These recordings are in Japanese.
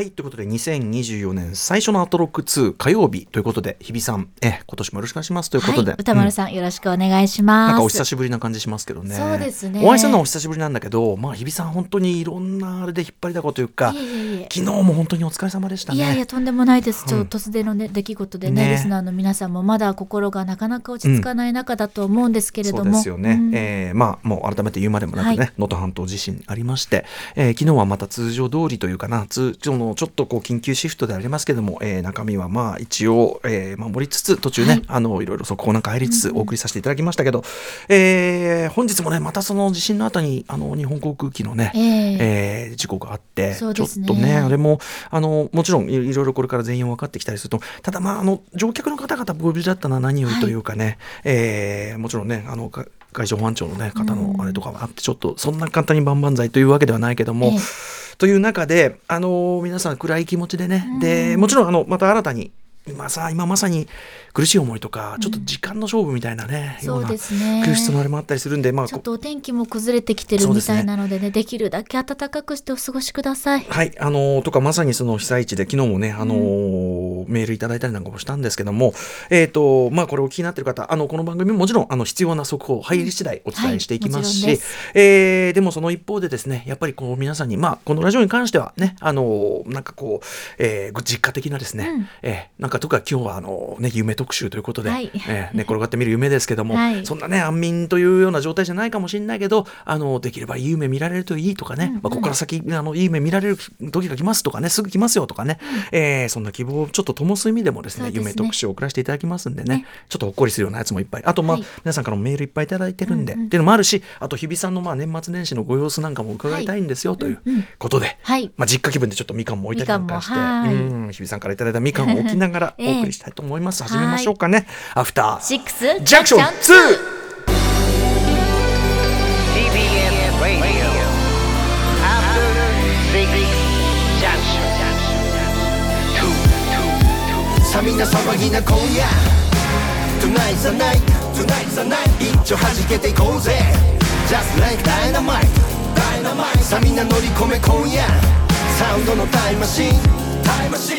はい。ということで、2024年最初のアトロック2火曜日ということで、日比さん、え、今年もよろしくお願いしますということで。はい、歌丸うんさん、よろしくお願いします。なんかお久しぶりな感じしますけどね。そうですねお会いするのはお久しぶりなんだけど、まあ、日比さん、本当にいろんなあれで引っ張りだこというか、いえいえいえ昨日も本当にお疲れ様でしたね。いやいやとんでもないです。ちょっと突然の、ね出来事でねねリスナーの皆さんもまだ心がなかなか落ち着かない中だと思うんですけれそうども、ですよね、うんえーまあもう改めて言うまでもなくねはい能登、半島地震ありまして、えー昨日はまた通常通りというかな通常のちょっとこう緊急シフトでありますけども、えー中身はまあ一応、えー守りつつ途中ね、はい。あのいろいろ速報なんか入りつつお送りさせていただきましたけど、えー本日もねまたその地震の後にあの日本航空機のね、えええー事故があって、ね。ちょっとねあれもあのもちろんいいろいろこれから全容分かってきたりするとただまああの乗客の方々ご無事だったのは何よりというかね、えーもちろんねあのか海上保安庁の、ね、方のあれとかはあってちょっとそんな簡単に万々歳というわけではないけども、ええという中で、あの皆さん暗い気持ちでね、でもちろんあのまた新たに今さ今まさに苦しい思いとかちょっと時間の勝負みたいなね、ようなそうですね。苦しさのあれもあったりするんでまあちょっとお天気も崩れてきてるみたいなのでねできるだけ暖かくしてお過ごしください。はい、あのーとかまさにその被災地で昨日もね、あのーメールいただいたりなんかもしたんですけども、えっ、とまあこれお聞きになってる方、あのこの番組ももちろんあの必要な速報入り次第お伝えしていきますし、はいです。えーでもその一方でですね、やっぱりこう皆さんにまあこのラジオに関してはね、あのーなんかこう、えー実家的なですね、うん。えーなんかとか今日はあのね夢特集ということで、はい。えー寝転がってみる夢ですけども、はい。そんなね安眠というような状態じゃないかもしれないけど、あのできればいい夢見られるといいとかね、まあここから先あのいい夢見られる時が来ますとかねすぐ来ますよとかね、えーそんな希望をちょっと灯す意味でもですねね。夢特集を送らせていただきますんでねね。ちょっとほっこりするようなやつもいっぱい。あとまあ、はい。皆さんからもメールいっぱいいただいてるんで、っていうのもあるしあと日比さんのまあ年末年始のご様子なんかも伺いたいんですよ、ということで、はい。まあ、実家気分でちょっとみかんも置いたりなんかして、うん日比さんからいただいたみかんを置きながらええ。お送りしたいと思います、始めましょうかね。アフターシックスジャンクション 2! TBS Radio. After Six Junction. さあみんな騒ぎな今夜 Tonight's the night. Tonight's the night. 一丁弾けていこうぜ。Just like dynamite. Dynamite. さあみんな乗り込め今夜サウンドのタイムマシンタイムマシン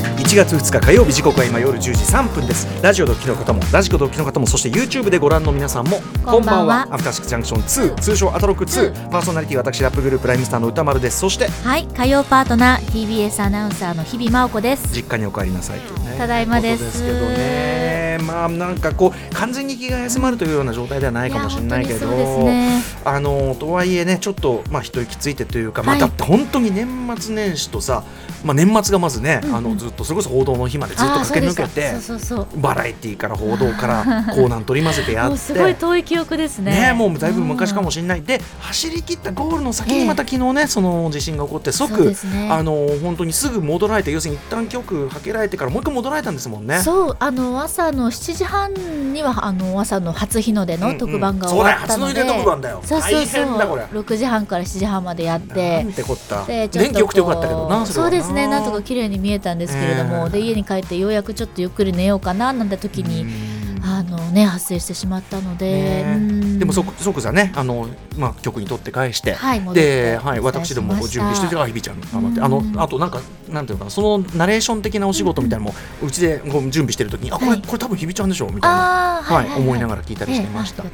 1月2日火曜日時刻は今夜10時3分です。ラジオドッキの方もラジコドッキの方もそして YouTube でご覧の皆さんもこんばんは。アフターシックスジャンクション2通称アトロック2パーソナリティ私ラップグループライムスターの歌丸です。そしてはい火曜パートナー TBS アナウンサーの日々真央子です。実家にお帰りなさいね。ただいまですけどねまあなんかこう完全に気が休まるというような状態ではないかもしれないけどね。あのとはいえねちょっとまあ一息ついてというか、まあはいだって本当に年末年始とさ、まあ、年末がまずね、あのずっとそれこそ報道の日までずっと駆け抜けてバラエティーから報道からコーナー取り混ぜてやってすごい遠い記憶ですね。ね、もうだいぶ昔かもしれない、で走り切ったゴールの先にまた昨日ね、その地震が起こって即、ね。あの本当にすぐ戻られて要するに一旦局はけられてからもう一回戻られたんですもんね。そうあの朝の7時半にはあの朝の初日の出の特番が終わったので、うんうんそうだよ初の出特番だよ。そうそうそう。大変だこれ。6時半から7時半までやって。なんてこった。でちょっと電気良くてよかったけどなこうそうですね。なんとか綺麗に見えたんですけれども、ええで家に帰ってようやくちょっとゆっくり寝ようかななんて時にあのね発生してしまったので、でも即即座ねあの、まあ、局に取って返して、で、はい、私ども準備しててあひびちゃん頑張ってあのあとなんかなんていうのかなそのナレーション的なお仕事みたいなのもうちでこう準備してる時にあこれ、はい。これ多分ひびちゃんでしょみたいな。はい思いながら聞いたりしてました。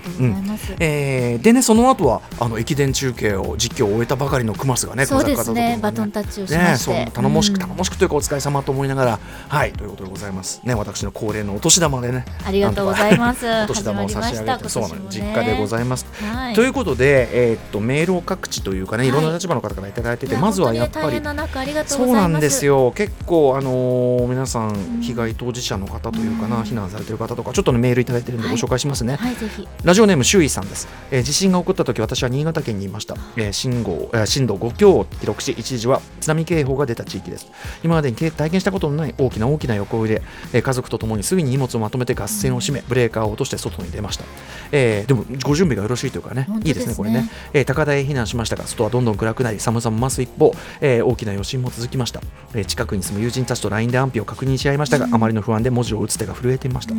ええでねその後はあの駅伝中継を実況を終えたばかりのクマスがねそうですねバトンタッチをしまして、ね、そう頼もしくうん頼もしくというかお疲れ様と思いながら、はいということでございます。ね私の恒例のお年玉でねありがとうございます。お年玉を差し上げてそうなんです。今年もね。実家でございます、はい。ということで、えーっとメールを各地というかねい。ろんなはい立場の方からいただいてて、いやまずはやっぱりそうなんですよ。結構、あのー皆さんん。被害当事者の方というかな、うん。避難されてる方とかちょっとねメールいただいてるんではい。ご紹介しますね、はいぜひ。ラジオネーム周囲さんです、えー地震が起こった時私は新潟県にいました、えー震号えー震度5強を記録し一時は津波警報が出た地域です。今までに経体験したことのない大きな大きな横揺れ、えー家族と共にすぐに荷物をまとめて合戦を閉めブレーカーを落として外に出ました、えーでもご準備がよろしいというかね本当いいですねこれね、えー高台へ避難しましたが外はどんどん暗くなり寒さも増す一方、えー大きな余震も続きました、えー近くに住む友人たちと LINE で安否を確認し合いましたが、あまりの不安で文字を打つ手が震えていました、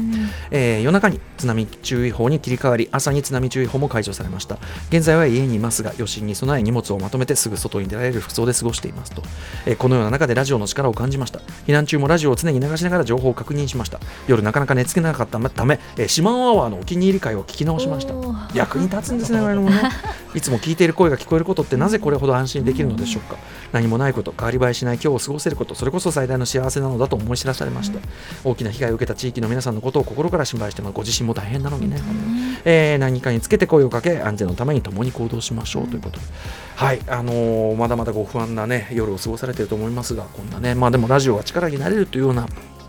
えー夜中に津波注意報に切り替わり朝に津波注意報も解除されました。現在は家にいますが余震に備え荷物をまとめてすぐ外に出られる服装で過ごしていますと、えーこのような中でラジオの力を感じました。避難中もラジオを常に流しながら情報を確認しました。夜なかなか寝つけなかったため、えー、島尾アワーのお気に入り会を聞き直しました。役に立つんですねこれもねいつも聞いている声が聞こえることってなぜこれほど安心できるのでしょうか。何もないこと変わり映えしない今日を過ごせることそれこそ最大の幸せなのだと思い知らされました。大きな被害を受けた地域の皆さんのことを心から心配してますご自身も大変なのにね、えー何かにつけて声をかけ安全のために共に行動しましょうということ。で、はいあのーまだまだご不安なね夜を過ごされていると思いますがこんなねまあでもラジオが力になれるというような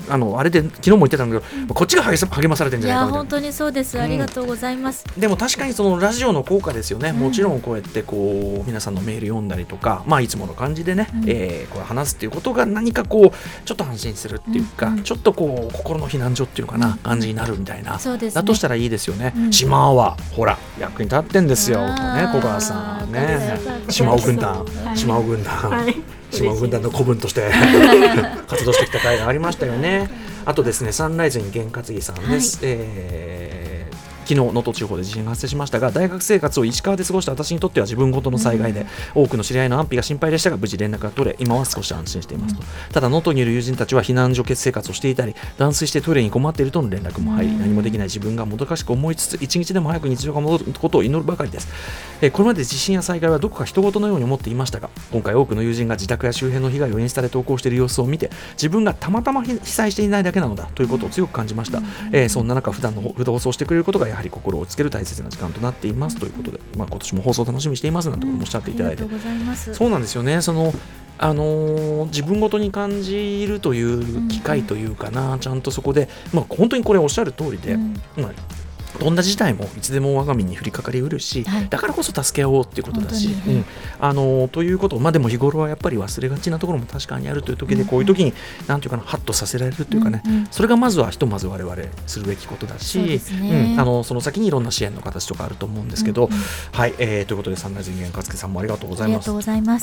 あのあれで昨日も言ってたんだけど、こっちが励ま励まされてるんいじゃないかいな。や本当にそうです。ありがとうございます、でも確かにそのラジオの効果ですよね、もちろんこうやってこう皆さんのメール読んだりとか、まあ、いつもの感じでね、えーこう話すっていうことが何かこうちょっと安心するっていうか、ちょっとこう心の避難所っていうかな、感じになるみたいな、そうですね。だとしたらいいですよね、うん。島はほら役に立ってんですよ、ね、小川さんね。はい島尾軍団、島尾軍団、島尾軍団の古文として 活動してきた会がありましたよね。あとですね、サンライズに験担ぎさんです。えー昨日能登地方で地震が発生しましたが大学生活を石川で過ごした私にとっては自分ごとの災害で、多くの知り合いの安否が心配でしたが無事連絡が取れ今は少し安心していますと、ただ能登にいる友人たちは避難所欠生活をしていたり断水してトイレに困っているとの連絡も入り、何もできない自分がもどかしく思いつつ一日でも早く日常が戻ることを祈るばかりです、えーこれまで地震や災害はどこか人事のように思っていましたが今回多くの友人が自宅や周辺の被害をインスタで投稿している様子を見て自分がたまたま被被災していないだけなのだということを強く感じました、えーそんな中普段の放送してくれることがやはり心をつける大切な時間となっていますということで、まあ、今年も放送楽しみにしていますなんてこともおっしゃっていただいて、ありがとうございます。そうなんですよね。そのあのー自分ごとに感じるという機会というかな、ちゃんとそこで、まあ、本当にこれおっしゃる通りで、うん。まあどんな事態もいつでも我が身に降りかかりうるし、はい。だからこそ助け合おうっていうことだし、うん。あのーということまあでも日頃はやっぱり忘れがちなところも確かにあるという時で、こういう時になんていうかなハッとさせられるというかね、うんうん。それがまずはひとまず我々するべきことだしそうね。うん。あのその先にいろんな支援の形とかあると思うんですけど、うんうん。はい、えーということでサンライズ人間かつけさんもありがとうございます。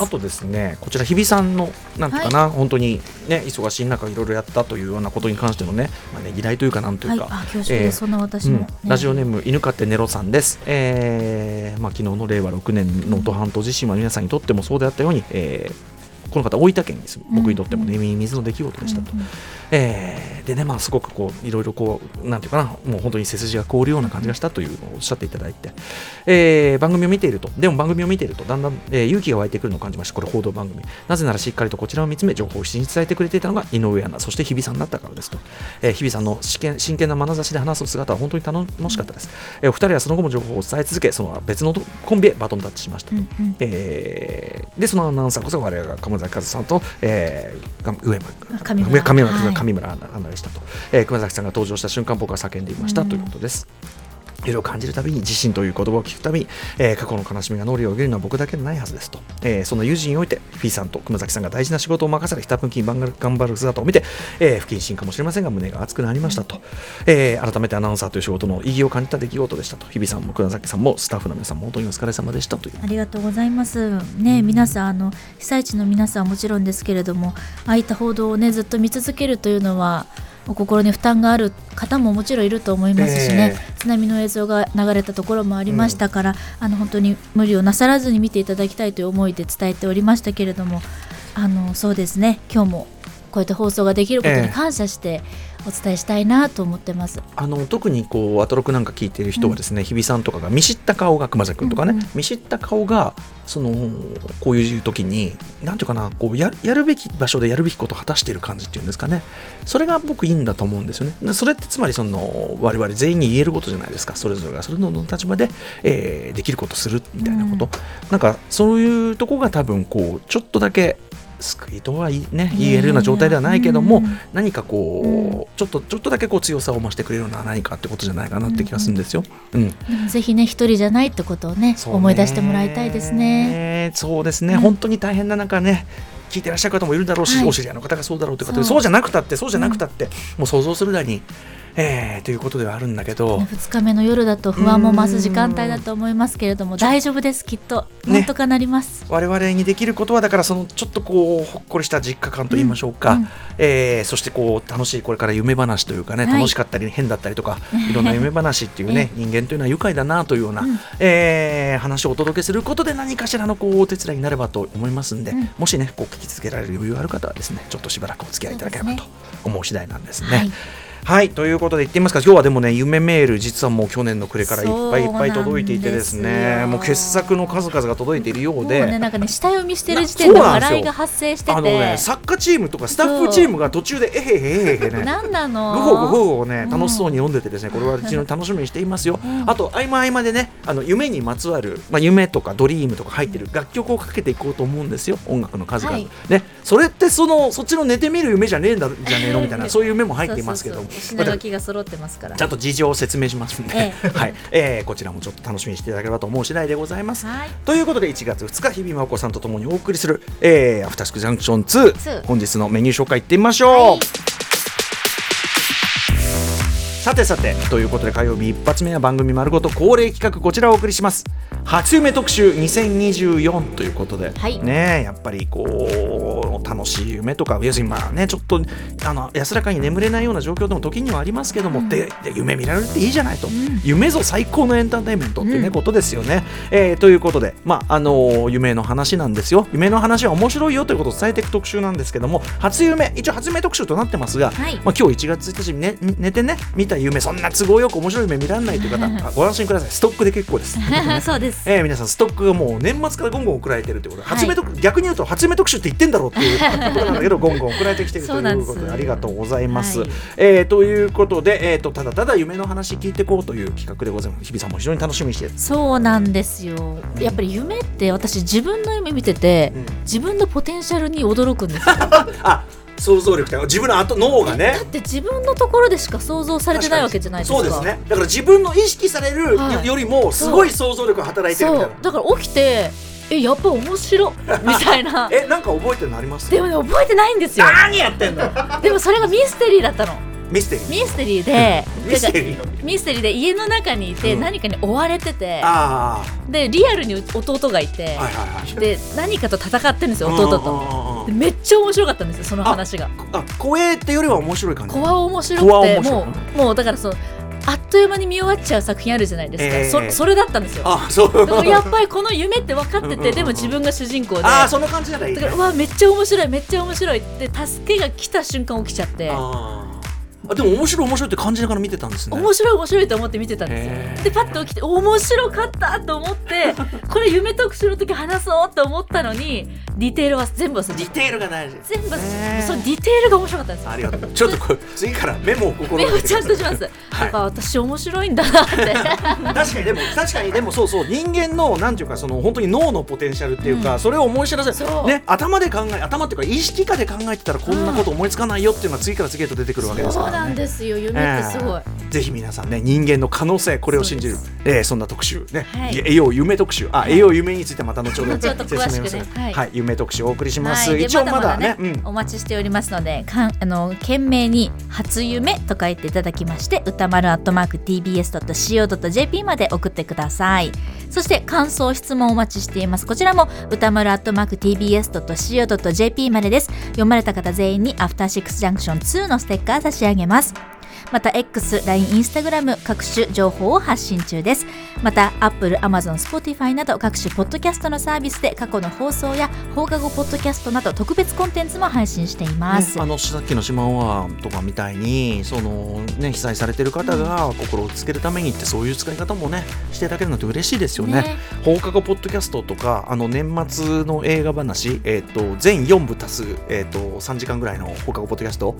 あとですね、こちら日比さんのなんていうかな、本当にね忙しい中いろいろやったというようなことに関してのね、まあねぎらいというかなんというか、はい。あ恐縮ですそんな私もねうんラジオネーム犬飼ってネロさんです。えーまあ昨日の令和6年の能登半島地震は皆さんにとってもそうであったように、えーこの方大分県に住む僕にとってもね耳水の出来事でしたと。えーでねまあすごくこういろいろこうなんていうかなもう本当に背筋が凍るような感じがしたというおっしゃっていただいて、えー番組を見ているとでも番組を見ているとだんだん、えー勇気が湧いてくるのを感じました。これ報道番組。なぜならしっかりとこちらを見つめ情報を必死に伝えてくれていたのが井上アナそして日比さんだったからですと、えー日比さんの真剣真剣な眼差しで話す姿は本当に頼もしかったです、えーお二人はその後も情報を伝え続けその別のコンビへバトンタッチしましたと、うんうん。えーでそのアナウンサーこそ我々が亀崎和さんと、えー、が上村上村上村はい上村アナでしたと、えー熊崎さんが登場した瞬間僕は叫んでいましたということです。いろいろ感じるたびに自信という言葉を聞くたびに、えー過去の悲しみが脳裏をよぎるのは僕だけでないはずですと、えーそんな友人においてフィーさんと熊崎さんが大事な仕事を任されひたむきに頑張る姿を見て、えー不謹慎かもしれませんが胸が熱くなりましたと、えー改めてアナウンサーという仕事の意義を感じた出来事でしたと日比さんも熊崎さんもスタッフの皆さんも本当にお疲れ様でしたというありがとうございます。ね、皆さんあの被災地の皆さんはもちろんですけれども、ああいった報道をねずっと見続けるというのは。お心に負担がある方ももちろんいると思いますしね、え津波の映像が流れたところもありましたから、あの本当に無理をなさらずに見ていただきたいという思いで伝えておりましたけれどもあのそうですね。今日もこうやって放送ができることええ。に感謝してお伝えしたいなと思ってます。あの特にこうアトロクなんか聞いてる人はですね、日比さんとかが見知った顔が熊崎君とかね、うんうん。見知った顔がそのこういう時になんていうかなこうややるべき場所でやるべきことを果たしている感じっていうんですかね。それが僕いいんだと思うんですよね。でそれってつまりその我々全員に言えることじゃないですか。それぞれがそれぞれの立場で、えーできることするみたいなこと、なんかそういうとこが多分こうちょっとだけ救いとはね言えるような状態ではないけども、うん何かこう、ちょっとちょっとだけこう強さを増してくれるような何かってことじゃないかなって気がするんですよ。うん、ぜひね一人じゃないってことをね思い出してもらいたいですね。そうですね、うん。本当に大変な中ね聞いてらっしゃる方もいるだろうし、はい。お知り合いの方がそうだろうという方でそうじゃなくたってそうじゃなくたって、もう想像するなりに、えー、ということではあるんだけど、2日目の夜だと不安も増す時間帯だと思いますけれども大丈夫ですきっと。ね。なんとかなります。我々にできることはだからそのちょっとこうほっこりした実家感といいましょうか、うんうん。えーそしてこう楽しいこれから夢話というかね、はい。楽しかったり変だったりとかいろんな夢話っていうね 人間というのは愉快だなというような、えー話をお届けすることで何かしらのこうお手伝いになればと思いますんで、うん。もしねこう聞き続けられる余裕ある方はですねちょっとしばらくお付き合いいただければと思う次第なんですね。はいはいということで言ってみますか。今日はでもね夢メール実はもう去年の暮れからいっぱいいっぱい届いていてですね。もう傑作の数々が届いているようで。もうねなんかね下読みしてる時点で笑いが発生してあのね、て、サッカーチームとかスタッフチームが途中でえへへへへへねなんなのグホグホをねうん楽しそうに読んでてですねこれは非常に楽しみにしていますよ、あと合間合間でねあの夢にまつわる、まあ、夢とかドリームとか入ってる楽曲をかけていこうと思うんですよ音楽の数々、はいねそれってそのそっちの寝てみる夢じゃねえんだじゃねえのみたいなそういう夢も入っていますけどそうそうそう品書きが揃ってますから。ちゃんと事情を説明しますんで、え はい。えーこちらもちょっと楽しみにしていただければと思う次第でございます。はい。ということで1月2日日比真央子さんとともにお送りする「えーアフターシックスジャンクション2」2本日のメニュー紹介いってみましょう、はいさてさてということで火曜日一発目は番組丸ごと恒例企画こちらをお送りします。初夢特集2024ということで、はい。ねやっぱりこう楽しい夢とか要するにまあねちょっとあの安らかに眠れないような状況でも時にはありますけども、でで夢見られるっていいじゃないと、夢ぞ最高のエンターテインメントっていうね、うん。ことですよね、えーということでまああの夢の話なんですよ。夢の話は面白いよということを伝えていく特集なんですけども初夢一応初夢特集となってますが、はい。まあ、今日1月1日に、ね、寝てね見た夢そんな都合よく面白い夢見られないという方あ ご安心くださいストックで結構です。そうです。えー、皆さんストックがもう年末からゴンゴン送られてるということで、はい初め特逆に言うと初め特集って言ってんだろうっていう ことなんだけどゴンゴン送られてきてるということでありがとうございます。はいえーということで、えー、とただただ夢の話聞いていこうという企画でございます日比さんも非常に楽しみにしてるそうなんですよ。やっぱり夢って私自分の夢見てて、うん自分のポテンシャルに驚くんですよ。あ想像力というか自分の後脳がね。だって自分のところでしか想像されてないわけじゃないですか。そうですね。だから自分の意識されるはい。よりもすごい想像力が働いてるみたいな。そう。だから起きてえやっぱ面白 みたいな。えなんか覚えてるのあります？でもね覚えてないんですよ。何やってんの？でもそれがミステリーだったの。ミステリー？ミステリーで、ミステリー？ミステリーで家の中にいてうん。何かに追われてて、あでリアルに弟がいて、あはいはいはい。で何かと戦ってるんですよ弟と。めっちゃ面白かったんですよその話が。あ怖えってよりは面白い感じ。怖面白怖くてもうもうだからそうあっという間に見終わっちゃう作品あるじゃないですか、えー。そそれだったんですよ。あそう。やっぱりこの夢って分かっててでも自分が主人公で。あーその感じならいいね。だからうわめっちゃ面白いめっちゃ面白いって助けが来た瞬間起きちゃって。あーあでも面白い面白いって感じながら見てたんですね。面白い面白いと思って見てたんですよ。でパッと起きて面白かったと思って これ夢特集の時話そうと思ったのにディテールは全部忘れてディテールが大事。全部そのディテールが面白かったんですよ。ありがとう。ちょっとこれ 次からメモを心目をがけてちゃんとします、はい。だから私面白いんだなって。確かにでも確かにでもそうそう人間のなんていうかその本当に脳のポテンシャルっていうか、うん。それを思い知らせね頭で考え頭っていうか意識下で考えてたらこんなこと思いつかないよっていうのは次から次へと出てくるわけですから。ね。なんですよ。夢ってすごい、ぜひ皆さんね人間の可能性これを信じる。そうえーそんな特集。ね、はい。栄養夢特集。あ栄養夢についてまた後ほど説明をする。はい。はい夢特集をお送りします、はい、で一応まだまだね、うん。お待ちしておりますのでかんあの懸命に「初夢」と書いていただきまして歌丸アットマーク TBS.CO.JP まで送ってくださいそして感想質問お待ちしています。こちらも歌丸アットマーク TBS.CO.JP までです。読まれた方全員にアフターシックスジャンクション2のステッカー差し上げます。また X、LINE、Instagram 各種情報を発信中です。また Apple、Amazon、Spotify など各種ポッドキャストのサービスで過去の放送や放課後ポッドキャストなど特別コンテンツも配信しています、ねあのさっきの島ワとかみたいにその、ね、被災されてる方が心をつけるためにってそういう使い方もねしていただけるのって嬉しいですよね。ね。放課後ポッドキャストとかあの年末の映画話、えー、と全4部足す、えー、と3時間ぐらいの放課後ポッドキャスト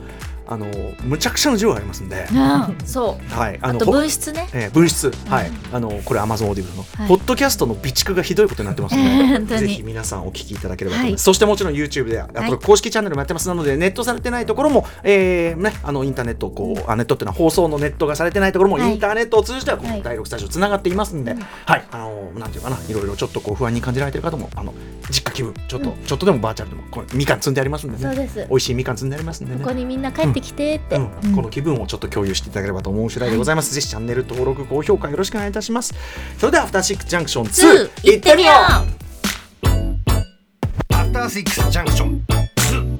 あのむちゃくちゃの量ありますんで、うん。そう。はい、あとのほ分室ね。えー分室、はい、あのこれ Amazon Audible の、はい。ポッドキャストの備蓄がひどいことになってますので、ぜひ皆さんお聞きいただければと思います、はい。そしてもちろん YouTube であはい。と公式チャンネルもやってますので、ネットされてないところも、えーね、あのインターネットをこうあネットっていうのは放送のネットがされてないところも、はい。インターネットを通じてはこはい。の第6スタジオつながっていますんで、はい。あのなんていうかないろいろちょっとこう不安に感じられてる方もあの実家気分ちょっと、ちょっとでもバーチャルでもこれみかん積んでありますんでね。そうです。美味しいみかん積んでありますんでね。ここにみんな帰ってきてって、この気分をちょっと共有していただければと思う次第でございます、ぜひチャンネル登録高評価よろしくお願いいたします。それではアフターシックスジャンクション2 2行ってみよう。アフターシックスジャンクション Hey,